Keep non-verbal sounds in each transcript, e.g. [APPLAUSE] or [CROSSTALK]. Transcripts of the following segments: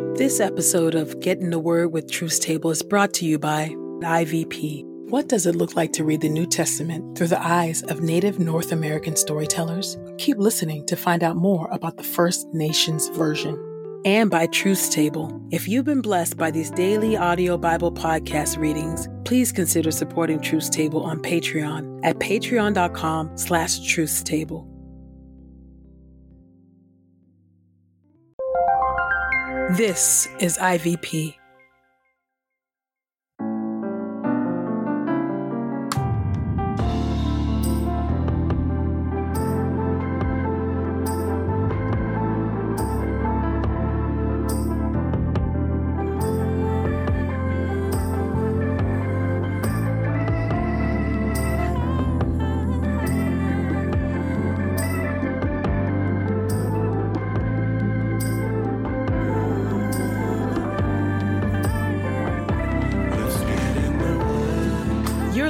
This episode of Getting in the Word with Truth's Table is brought to you by IVP. What does it look like to read the New Testament through the eyes of Native North American storytellers? Keep listening to find out more about the First Nations version. And by Truth's Table. If you've been blessed by these daily audio Bible podcast readings, please consider supporting Truth's Table on Patreon at patreon.com slash truthstable. This is IVP.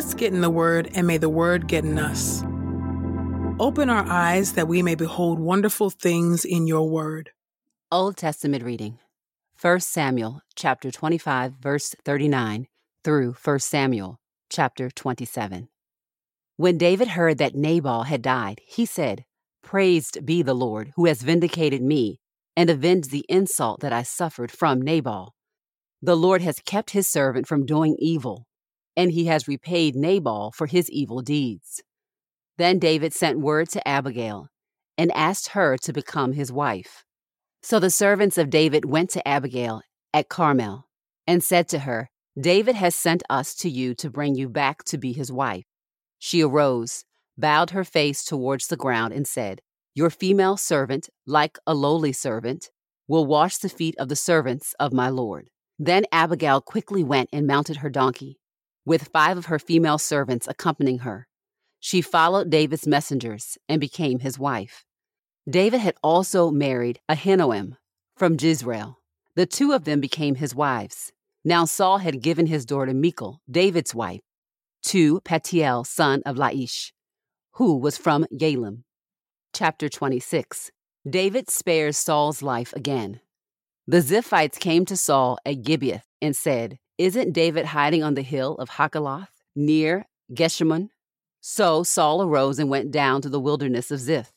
Let's get in the Word, and may the Word get in us. Open our eyes that we may behold wonderful things in your Word. Old Testament reading 1 Samuel chapter 25 verse 39 through 1 Samuel chapter 27. When David heard that Nabal had died, he said, Praised be the Lord who has vindicated me and avenged the insult that I suffered from Nabal. The Lord has kept his servant from doing evil, and he has repaid Nabal for his evil deeds. Then David sent word to Abigail and asked her to become his wife. So the servants of David went to Abigail at Carmel and said to her, David has sent us to you to bring you back to be his wife. She arose, bowed her face towards the ground, and said, Your female servant, like a lowly servant, will wash the feet of the servants of my Lord. Then Abigail quickly went and mounted her donkey, with five of her female servants accompanying her. She followed David's messengers and became his wife. David had also married Ahinoam from Jezreel. The two of them became his wives. Now Saul had given his daughter Michal, David's wife, to Paltiel, son of Laish, who was from Yalim. Chapter 26 David spares Saul's life again. The Ziphites came to Saul at Gibeah and said, Isn't David hiding on the hill of Hakaloth near Jeshimon? So Saul arose and went down to the wilderness of Ziph,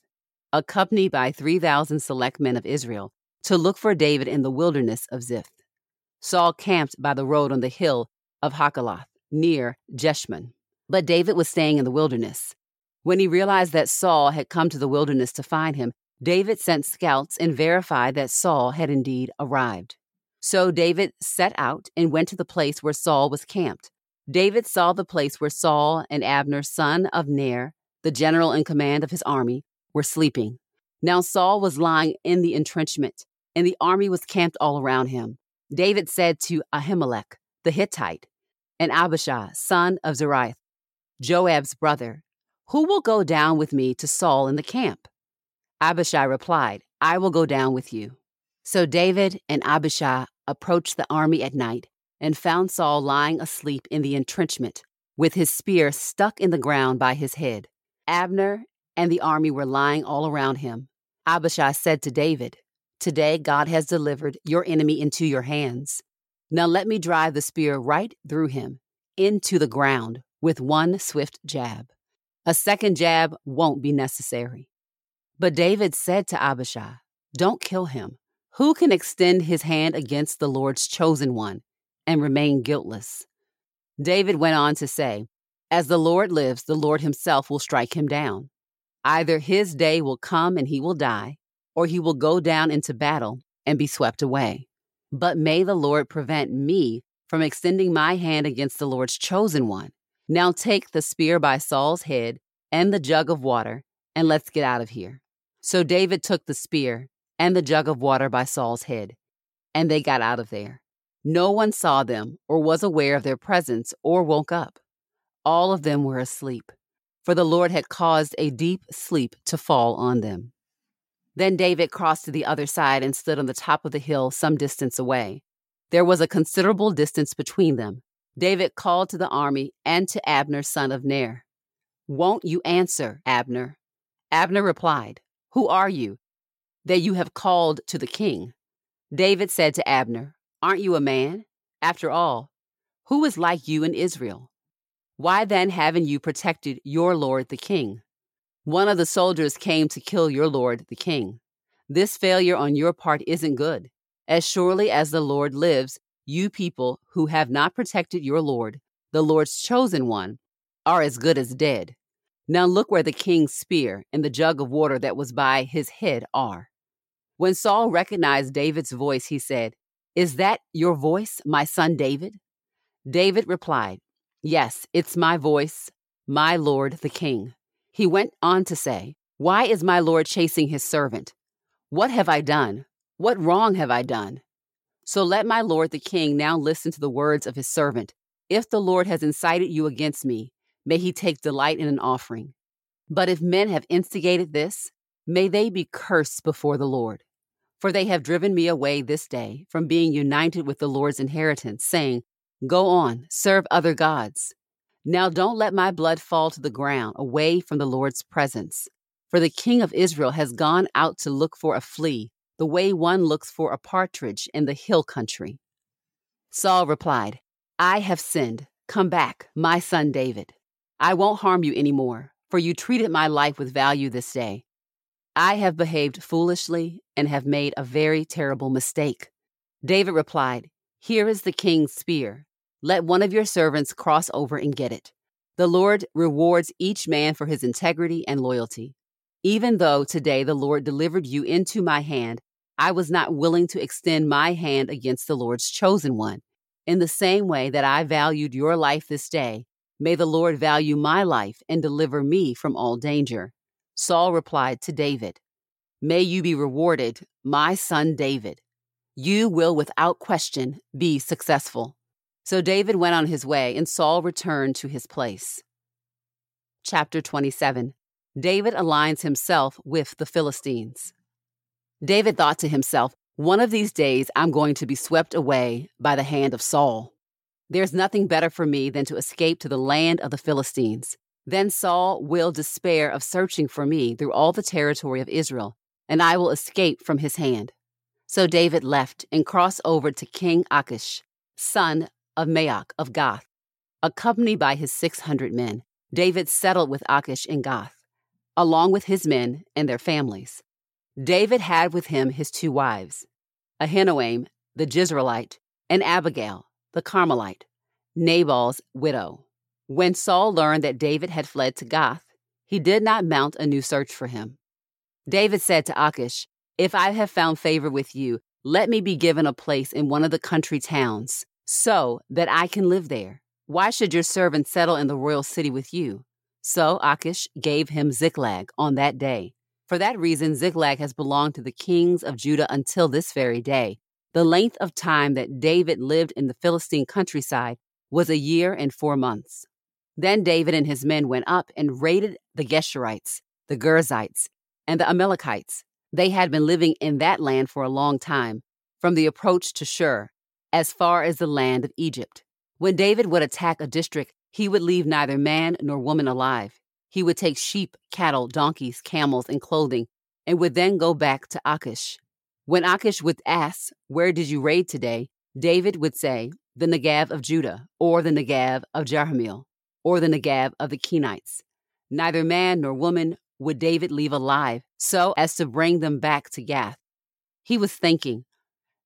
accompanied by 3,000 select men of Israel, to look for David in the wilderness of Ziph. Saul camped by the road on the hill of Hakaloth near Jeshimon. But David was staying in the wilderness. When he realized that Saul had come to the wilderness to find him, David sent scouts and verified that Saul had indeed arrived. So David set out and went to the place where Saul was camped. David saw the place where Saul and Abner, son of Ner, the general in command of his army, were sleeping. Now Saul was lying in the entrenchment, and the army was camped all around him. David said to Ahimelech, the Hittite, and Abishai, son of Zeruiah, Joab's brother, Who will go down with me to Saul in the camp? Abishai replied, I will go down with you. So David and Abishai approached the army at night and found Saul lying asleep in the entrenchment, with his spear stuck in the ground by his head. Abner and the army were lying all around him. Abishai said to David, Today God has delivered your enemy into your hands. Now let me drive the spear right through him, into the ground, with one swift jab. A second jab won't be necessary. But David said to Abishai, Don't kill him. Who can extend his hand against the Lord's chosen one and remain guiltless? David went on to say, As the Lord lives, the Lord himself will strike him down. Either his day will come and he will die, or he will go down into battle and be swept away. But may the Lord prevent me from extending my hand against the Lord's chosen one. Now take the spear by Saul's head and the jug of water and let's get out of here. So David took the spear and the jug of water by Saul's head, and they got out of there. No one saw them or was aware of their presence or woke up. All of them were asleep, for the Lord had caused a deep sleep to fall on them. Then David crossed to the other side and stood on the top of the hill some distance away. There was a considerable distance between them. David called to the army and to Abner, son of Ner. Won't you answer, Abner? Abner replied, Who are you? That you have called to the king. David said to Abner, Aren't you a man? After all, who is like you in Israel? Why then haven't you protected your lord the king? One of the soldiers came to kill your lord the king. This failure on your part isn't good. As surely as the Lord lives, you people who have not protected your Lord, the Lord's chosen one, are as good as dead. Now look where the king's spear and the jug of water that was by his head are. When Saul recognized David's voice, he said, Is that your voice, my son David? David replied, Yes, it's my voice, my lord the king. He went on to say, Why is my lord chasing his servant? What have I done? What wrong have I done? So let my lord the king now listen to the words of his servant. If the Lord has incited you against me, may he take delight in an offering. But if men have instigated this, may they be cursed before the Lord. For they have driven me away this day from being united with the Lord's inheritance, saying, Go on, serve other gods. Now don't let my blood fall to the ground away from the Lord's presence. For the king of Israel has gone out to look for a flea the way one looks for a partridge in the hill country. Saul replied, I have sinned. Come back, my son David. I won't harm you any more, for you treated my life with value this day. I have behaved foolishly and have made a very terrible mistake. David replied, Here is the king's spear. Let one of your servants cross over and get it. The Lord rewards each man for his integrity and loyalty. Even though today the Lord delivered you into my hand, I was not willing to extend my hand against the Lord's chosen one. In the same way that I valued your life this day, may the Lord value my life and deliver me from all danger. Saul replied to David, May you be rewarded, my son David. You will without question be successful. So David went on his way, and Saul returned to his place. Chapter 27 David aligns himself with the Philistines. David thought to himself, One of these days I'm going to be swept away by the hand of Saul. There's nothing better for me than to escape to the land of the Philistines. Then Saul will despair of searching for me through all the territory of Israel, and I will escape from his hand. So David left and crossed over to King Achish, son of Maoch of Gath. Accompanied by his 600 men, David settled with Achish in Gath along with his men and their families. David had with him his two wives, Ahinoam the Jezreelite and Abigail the Carmelite, Nabal's widow. When Saul learned that David had fled to Gath, he did not mount a new search for him. David said to Achish, If I have found favor with you, let me be given a place in one of the country towns, so that I can live there. Why should your servant settle in the royal city with you? So Achish gave him Ziklag on that day. For that reason, Ziklag has belonged to the kings of Judah until this very day. The length of time that David lived in the Philistine countryside was a year and four months. Then David and his men went up and raided the Geshurites, the Girzites, and the Amalekites. They had been living in that land for a long time, from the approach to Shur, as far as the land of Egypt. When David would attack a district, he would leave neither man nor woman alive. He would take sheep, cattle, donkeys, camels, and clothing, and would then go back to Achish. When Achish would ask, Where did you raid today? David would say, The Negev of Judah, or the Negev of Jerahmeel, or the Negev of the Kenites. Neither man nor woman would David leave alive, so as to bring them back to Gath. He was thinking,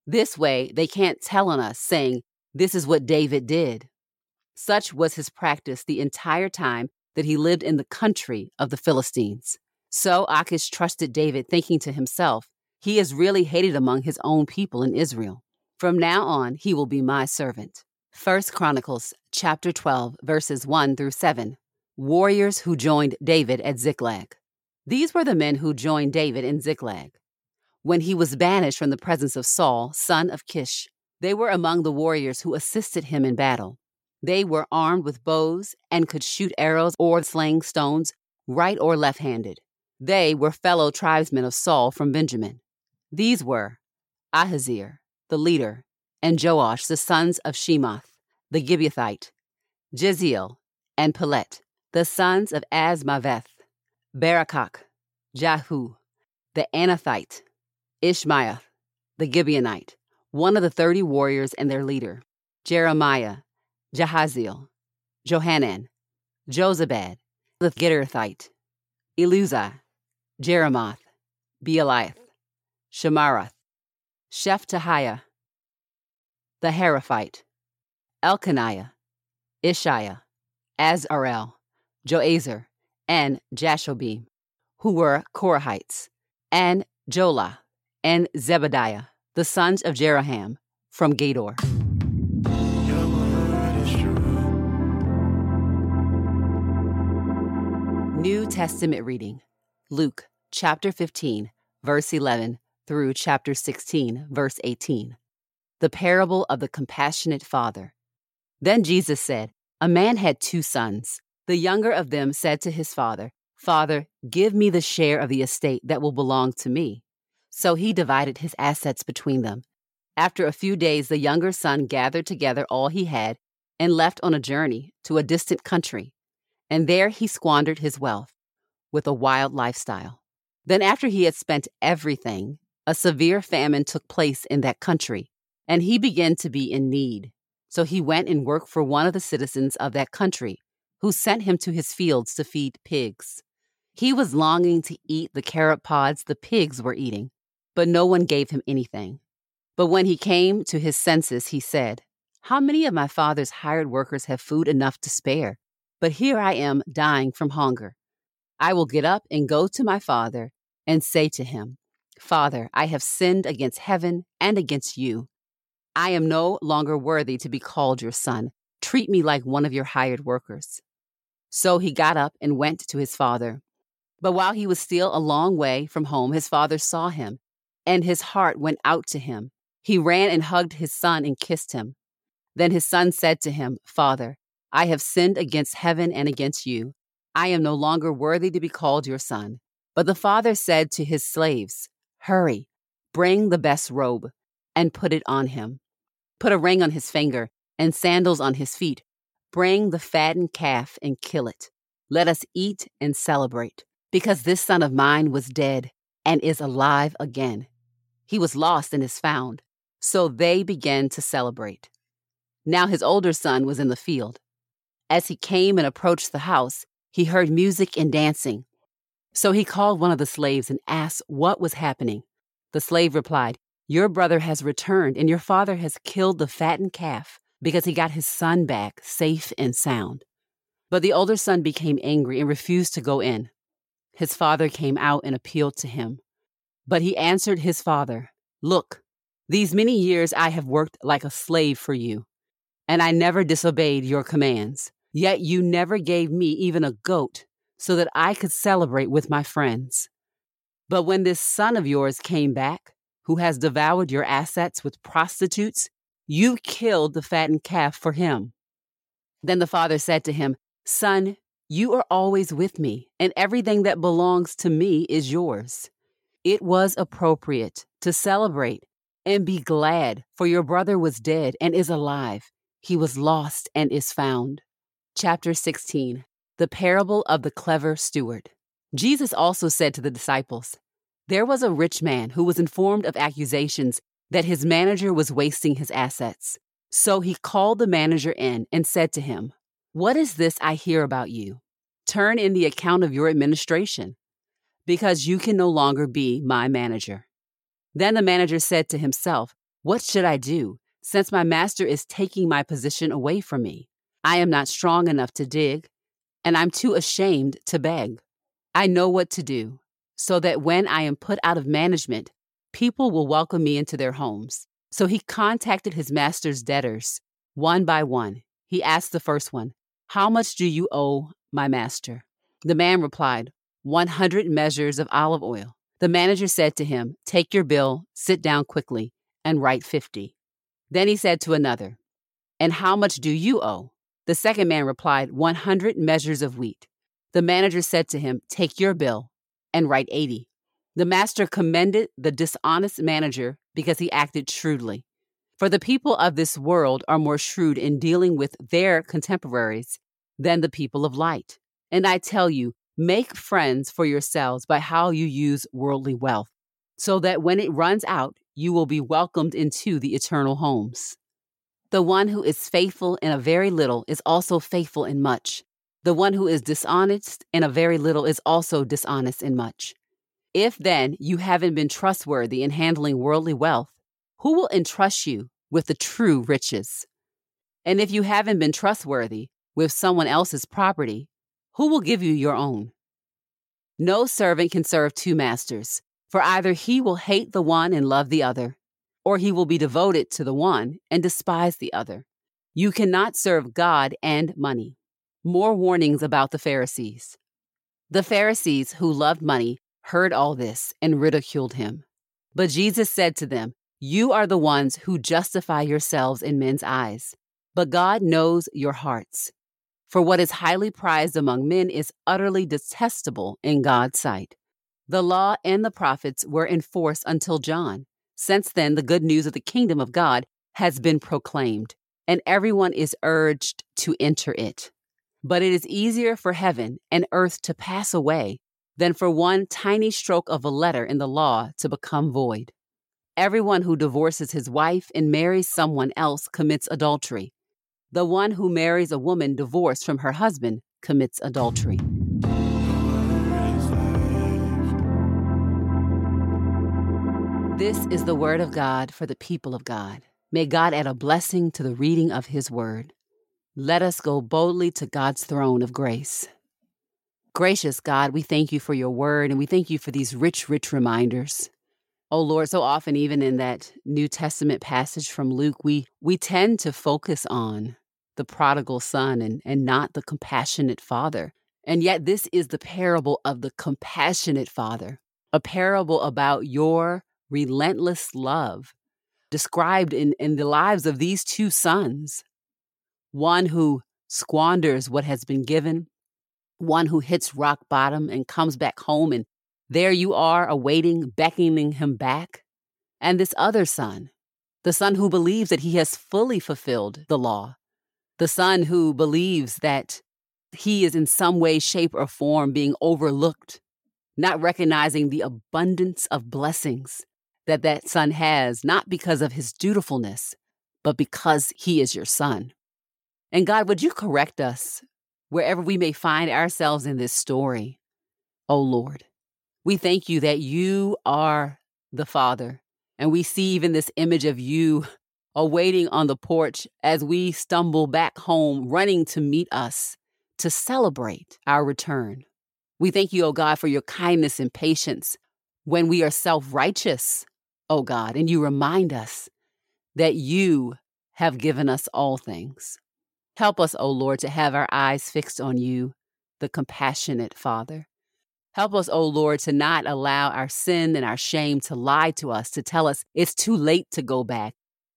This way they can't tell on us, saying, This is what David did. Such was his practice the entire time that he lived in the country of the Philistines. So Achish trusted David, thinking to himself, He is really hated among his own people in Israel. From now on, he will be my servant. 1 Chronicles chapter 12, verses 1 through 7. Warriors who joined David at Ziklag. These were the men who joined David in Ziklag. When he was banished from the presence of Saul, son of Kish, they were among the warriors who assisted him in battle. They were armed with bows and could shoot arrows or sling stones, right or left handed. They were fellow tribesmen of Saul from Benjamin. These were Ahazir, the leader, and Joash, the sons of Shemoth, the Gibeathite, Jeziel, and Pelet, the sons of Azmaveth, Beracah, Jahu, the Anathite, Ishmael, the Gibeonite, one of the thirty warriors and their leader, Jeremiah, Jahaziel, Johanan, Jozabad, the Gederathite, Eluzah, Jerimoth, Bealiah, Shemarath, Shephatiah, the Haruphite, Elkaniah, Isshiah, Azarel, Joezer, and Jashobeam, who were Korahites, and Joelah, and Zebadiah, the sons of Jeroham, from Gedor. New Testament reading Luke chapter 15, verse 11 through chapter 16, verse 18. The parable of the compassionate father. Then Jesus said, A man had two sons. The younger of them said to his father, Father, give me the share of the estate that will belong to me. So he divided his assets between them. After a few days, the younger son gathered together all he had and left on a journey to a distant country. And there he squandered his wealth with a wild lifestyle. Then, after he had spent everything, a severe famine took place in that country, and he began to be in need. So he went and worked for one of the citizens of that country, who sent him to his fields to feed pigs. He was longing to eat the carob pods the pigs were eating, but no one gave him anything. But when he came to his senses, he said, How many of my father's hired workers have food enough to spare? But here I am dying from hunger. I will get up and go to my father and say to him, Father, I have sinned against heaven and against you. I am no longer worthy to be called your son. Treat me like one of your hired workers. So he got up and went to his father. But while he was still a long way from home, his father saw him, and his heart went out to him. He ran and hugged his son and kissed him. Then his son said to him, Father, I have sinned against heaven and against you. I am no longer worthy to be called your son. But the father said to his slaves, Hurry, bring the best robe and put it on him. Put a ring on his finger and sandals on his feet. Bring the fattened calf and kill it. Let us eat and celebrate, because this son of mine was dead and is alive again. He was lost and is found. So they began to celebrate. Now his older son was in the field. As he came and approached the house, he heard music and dancing. So he called one of the slaves and asked what was happening. The slave replied, Your brother has returned, and your father has killed the fattened calf because he got his son back safe and sound. But the older son became angry and refused to go in. His father came out and appealed to him. But he answered his father, Look, these many years I have worked like a slave for you, and I never disobeyed your commands. Yet you never gave me even a goat so that I could celebrate with my friends. But when this son of yours came back, who has devoured your assets with prostitutes, you killed the fattened calf for him. Then the father said to him, Son, you are always with me, and everything that belongs to me is yours. It was appropriate to celebrate and be glad, for your brother was dead and is alive. He was lost and is found. Chapter 16 The Parable of the Clever Steward. Jesus also said to the disciples, There was a rich man who was informed of accusations that his manager was wasting his assets. So he called the manager in and said to him, What is this I hear about you? Turn in the account of your administration, because you can no longer be my manager. Then the manager said to himself, What should I do, since my master is taking my position away from me? I am not strong enough to dig, and I'm too ashamed to beg. I know what to do, so that when I am put out of management, people will welcome me into their homes. So he contacted his master's debtors one by one. He asked the first one, How much do you owe my master? The man replied, 100 measures of olive oil. The manager said to him, Take your bill, sit down quickly, and write 50. Then he said to another, And how much do you owe? The second man replied, 100 measures of wheat. The manager said to him, Take your bill and write 80. The master commended the dishonest manager because he acted shrewdly. For the people of this world are more shrewd in dealing with their contemporaries than the people of light. And I tell you, make friends for yourselves by how you use worldly wealth, so that when it runs out, you will be welcomed into the eternal homes. The one who is faithful in a very little is also faithful in much. The one who is dishonest in a very little is also dishonest in much. If then you haven't been trustworthy in handling worldly wealth, who will entrust you with the true riches? And if you haven't been trustworthy with someone else's property, who will give you your own? No servant can serve two masters, for either he will hate the one and love the other, or he will be devoted to the one and despise the other. You cannot serve God and money. More warnings about the Pharisees. The Pharisees who loved money heard all this and ridiculed him. But Jesus said to them, You are the ones who justify yourselves in men's eyes, but God knows your hearts. For what is highly prized among men is utterly detestable in God's sight. The law and the prophets were in force until John. Since then, the good news of the kingdom of God has been proclaimed, and everyone is urged to enter it. But it is easier for heaven and earth to pass away than for one tiny stroke of a letter in the law to become void. Everyone who divorces his wife and marries someone else commits adultery. The one who marries a woman divorced from her husband commits adultery. This is the word of God for the people of God. May God add a blessing to the reading of his word. Let us go boldly to God's throne of grace. Gracious God, we thank you for your word and we thank you for these rich, rich reminders. Oh Lord, so often even in that New Testament passage from Luke, we we tend to focus on the prodigal son and, and not the compassionate father. And yet this is the parable of the compassionate father, a parable about your relentless love described in, in the lives of these two sons. One who squanders what has been given, one who hits rock bottom and comes back home, and there you are awaiting, beckoning him back. And this other son, the son who believes that he has fully fulfilled the law, the son who believes that he is in some way, shape, or form being overlooked, not recognizing the abundance of blessings that that son has, not because of his dutifulness, but because he is your son. And God, would you correct us wherever we may find ourselves in this story, oh Lord. We thank you that you are the Father, and we see even this image of you [LAUGHS] awaiting on the porch as we stumble back home, running to meet us to celebrate our return. We thank you, O oh God, for your kindness and patience when we are self righteous, O oh God, and you remind us that you have given us all things. Help us, O Lord, to have our eyes fixed on you, the compassionate Father. Help us, O Lord, to not allow our sin and our shame to lie to us, to tell us it's too late to go back.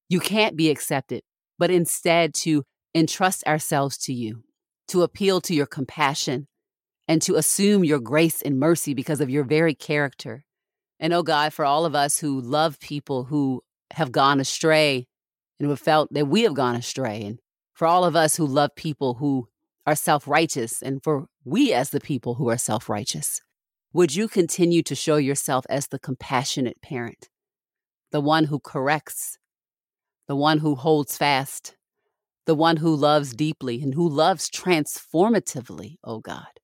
You can't be accepted, but instead to entrust ourselves to you, to appeal to your compassion, and to assume your grace and mercy because of your very character. And oh God, for all of us who love people who have gone astray and who have felt that we have gone astray and for all of us who love people who are self righteous, and for we as the people who are self righteous. Would you continue to show yourself as the compassionate parent, the one who corrects, the one who holds fast, the one who loves deeply and who loves transformatively, oh God?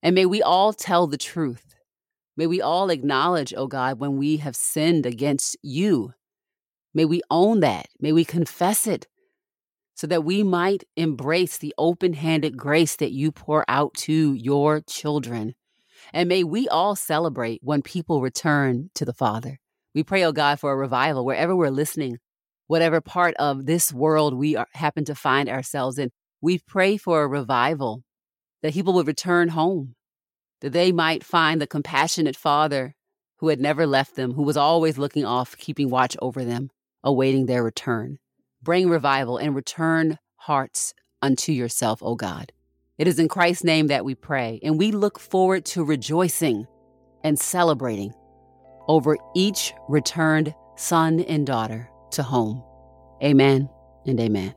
And may we all tell the truth. May we all acknowledge, oh God, when we have sinned against you. May we own that. May we confess it so that we might embrace the open handed grace that you pour out to your children. And may we all celebrate when people return to the Father. We pray, oh God, for a revival wherever we're listening, whatever part of this world we are, happen to find ourselves in. We pray for a revival that people would return home, that they might find the compassionate Father who had never left them, who was always looking off, keeping watch over them, awaiting their return. Bring revival and return hearts unto yourself, O God. It is in Christ's name that we pray, and we look forward to rejoicing and celebrating over each returned son and daughter to home. Amen and amen.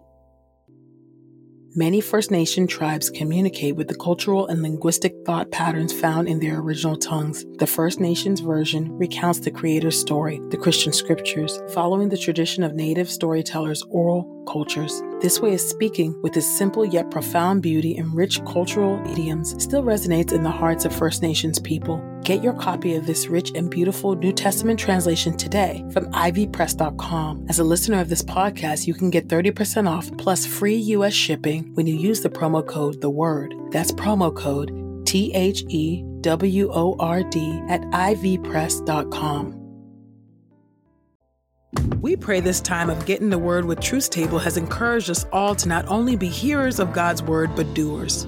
Many First Nation tribes communicate with the cultural and linguistic thought patterns found in their original tongues. The First Nations version recounts the Creator's story, the Christian scriptures, following the tradition of native storytellers' oral cultures. This way of speaking, with its simple yet profound beauty and rich cultural idioms, still resonates in the hearts of First Nations people. Get your copy of this rich and beautiful New Testament translation today from ivpress.com. As a listener of this podcast, you can get 30% off plus free U.S. shipping when you use the promo code The Word. That's promo code T H E W O R D at ivpress.com. We pray this time of getting the word with Truth's Table has encouraged us all to not only be hearers of God's word, but doers.